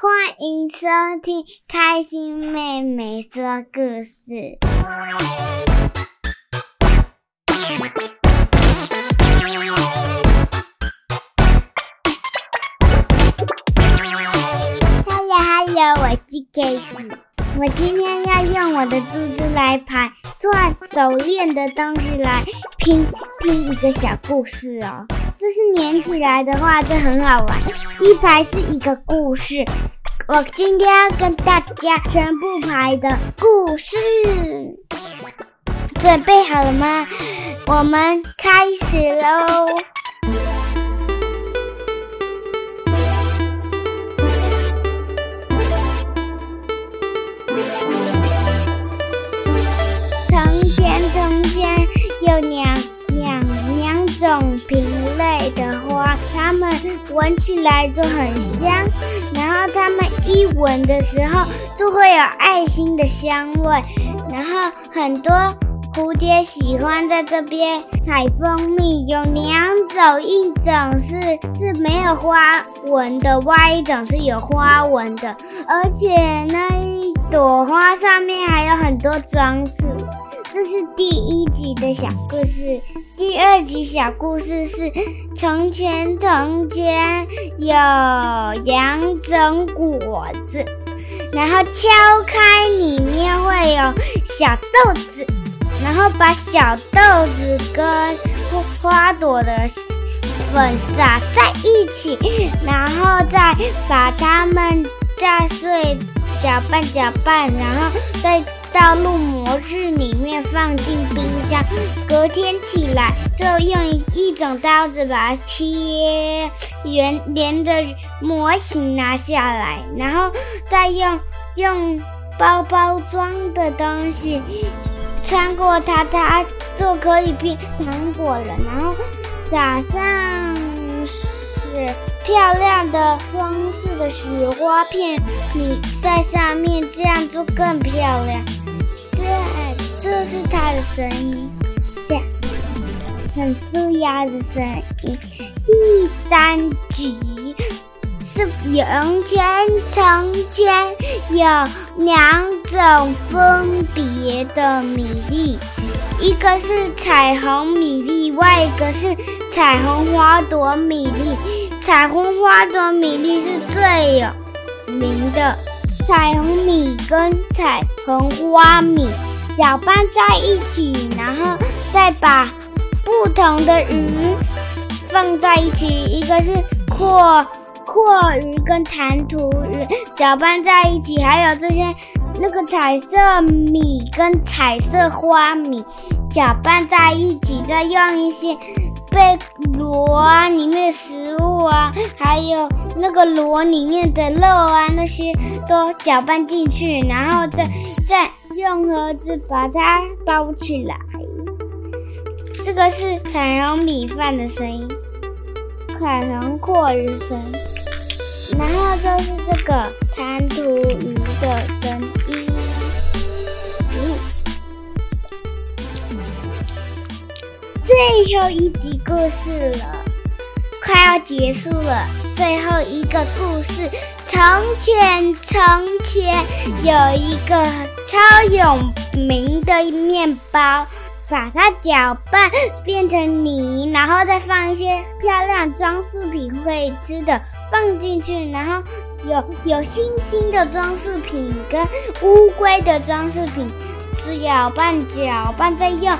欢迎收听开心妹妹说故事。Hello，Hello，我是 ks。我今天要用我的珠珠来排，做手链的东西来拼拼一个小故事哦。这是粘起来的话，这很好玩。一排是一个故事，我今天要跟大家全部排的故事，准备好了吗？我们开始喽。闻起来就很香，然后它们一闻的时候就会有爱心的香味，然后很多蝴蝶喜欢在这边采蜂蜜。有两种，一种是是没有花纹的，另一种是有花纹的，而且那一朵花上面还有很多装饰。这是第一集的小故事，第二集小故事是从前从前有两种果子，然后敲开里面会有小豆子，然后把小豆子跟花朵的粉撒在一起，然后再把它们炸碎，搅拌搅拌，然后再。倒入模具里面，放进冰箱。隔天起来，就用一一种刀子把它切圆，连着模型拿下来，然后再用用包包装的东西穿过它，它就可以拼糖果了。然后撒上漂亮的装饰的雪花片，你在上面，这样就更漂亮。这这是它的声音，这样很舒压的声音。第三集是从前从前有两种分别的米粒，一个是彩虹米粒，外一个是彩虹花朵米粒。彩虹花朵米粒是最有名的。彩虹米跟彩虹花米搅拌在一起，然后再把不同的鱼放在一起，一个是阔阔鱼跟弹涂鱼搅拌在一起，还有这些那个彩色米跟彩色花米搅拌在一起，再用一些。贝螺啊，里面的食物啊，还有那个螺里面的肉啊，那些都搅拌进去，然后再再用盒子把它包起来。这个是彩虹米饭的声音，彩虹蛞蝓声，然后就是这个弹涂鱼的声音。最后一集故事了，快要结束了。最后一个故事：从前，从前有一个超有名的面包，把它搅拌变成泥，然后再放一些漂亮装饰品可以吃的放进去，然后有有星星的装饰品跟乌龟的装饰品，搅拌搅拌再用。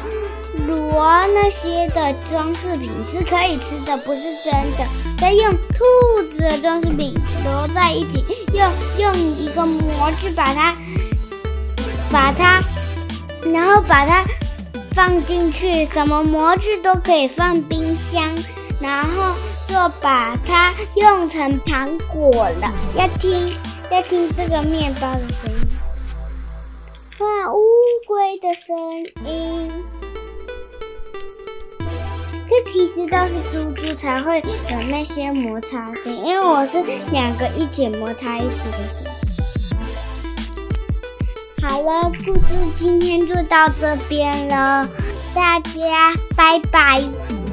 螺那些的装饰品是可以吃的，不是真的。再用兔子的装饰品揉在一起，用用一个模具把它，把它，然后把它放进去。什么模具都可以放冰箱，然后就把它用成糖果了。要听，要听这个面包的声音，哇，乌龟的声音。这其实都是猪猪才会有那些摩擦声，因为我是两个一起摩擦一起的声音。好了，故事今天就到这边了，大家拜拜。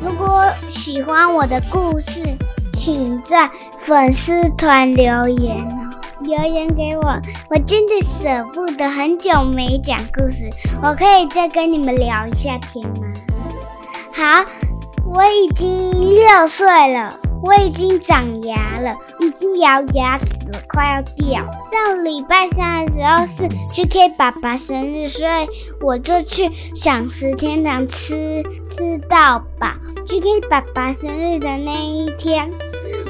如果喜欢我的故事，请在粉丝团留言哦。留言给我。我真的舍不得，很久没讲故事，我可以再跟你们聊一下天吗？好，我已经六岁了。我已经长牙了，已经咬牙齿了，快要掉。上礼拜三的时候是 GK 爸爸生日，所以我就去饗食天堂吃吃到饱。GK 爸爸生日的那一天，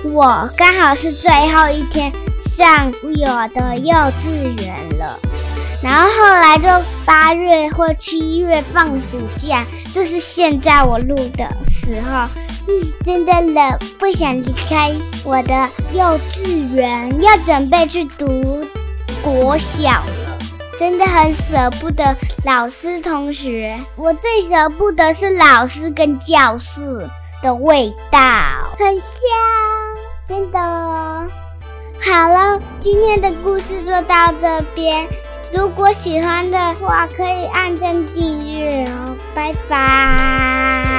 我刚好是最后一天上我的幼稚园了。然后后来就八月或七月放暑假，就是现在我录的时候。真的冷，不想离开我的幼稚园，要准备去读国小了，真的很舍不得老师同学。我最舍不得是老师跟教室的味道，很香，真的。好了，今天的故事就到这边。如果喜欢的话，可以按赞订阅哦，拜拜。